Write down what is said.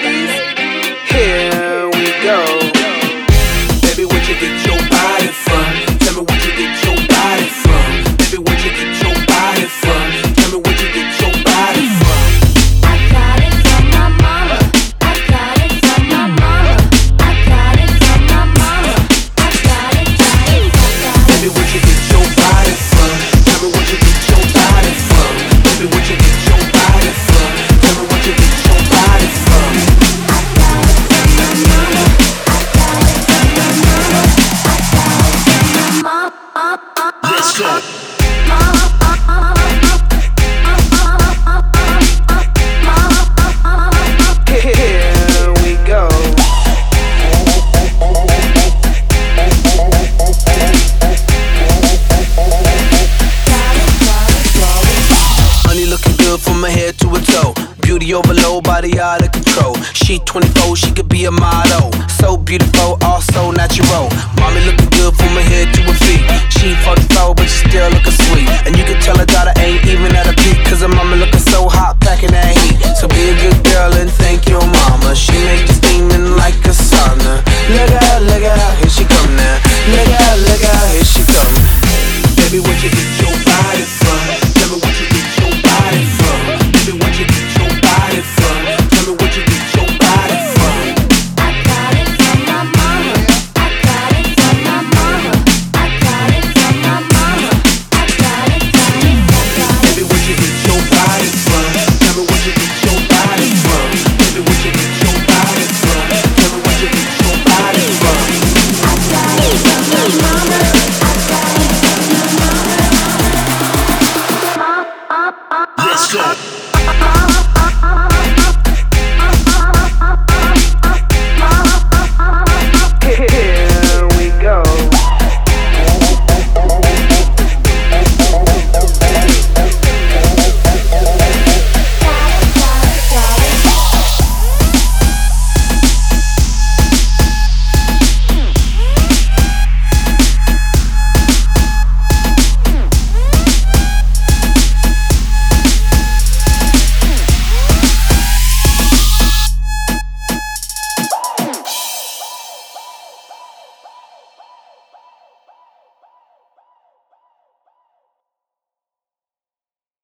lady. Beauty overload, body out of control. She 24, she could be a model. So beautiful, all so natural. Mommy looking good from her head to her feet. She 44, but she still looking sweet. And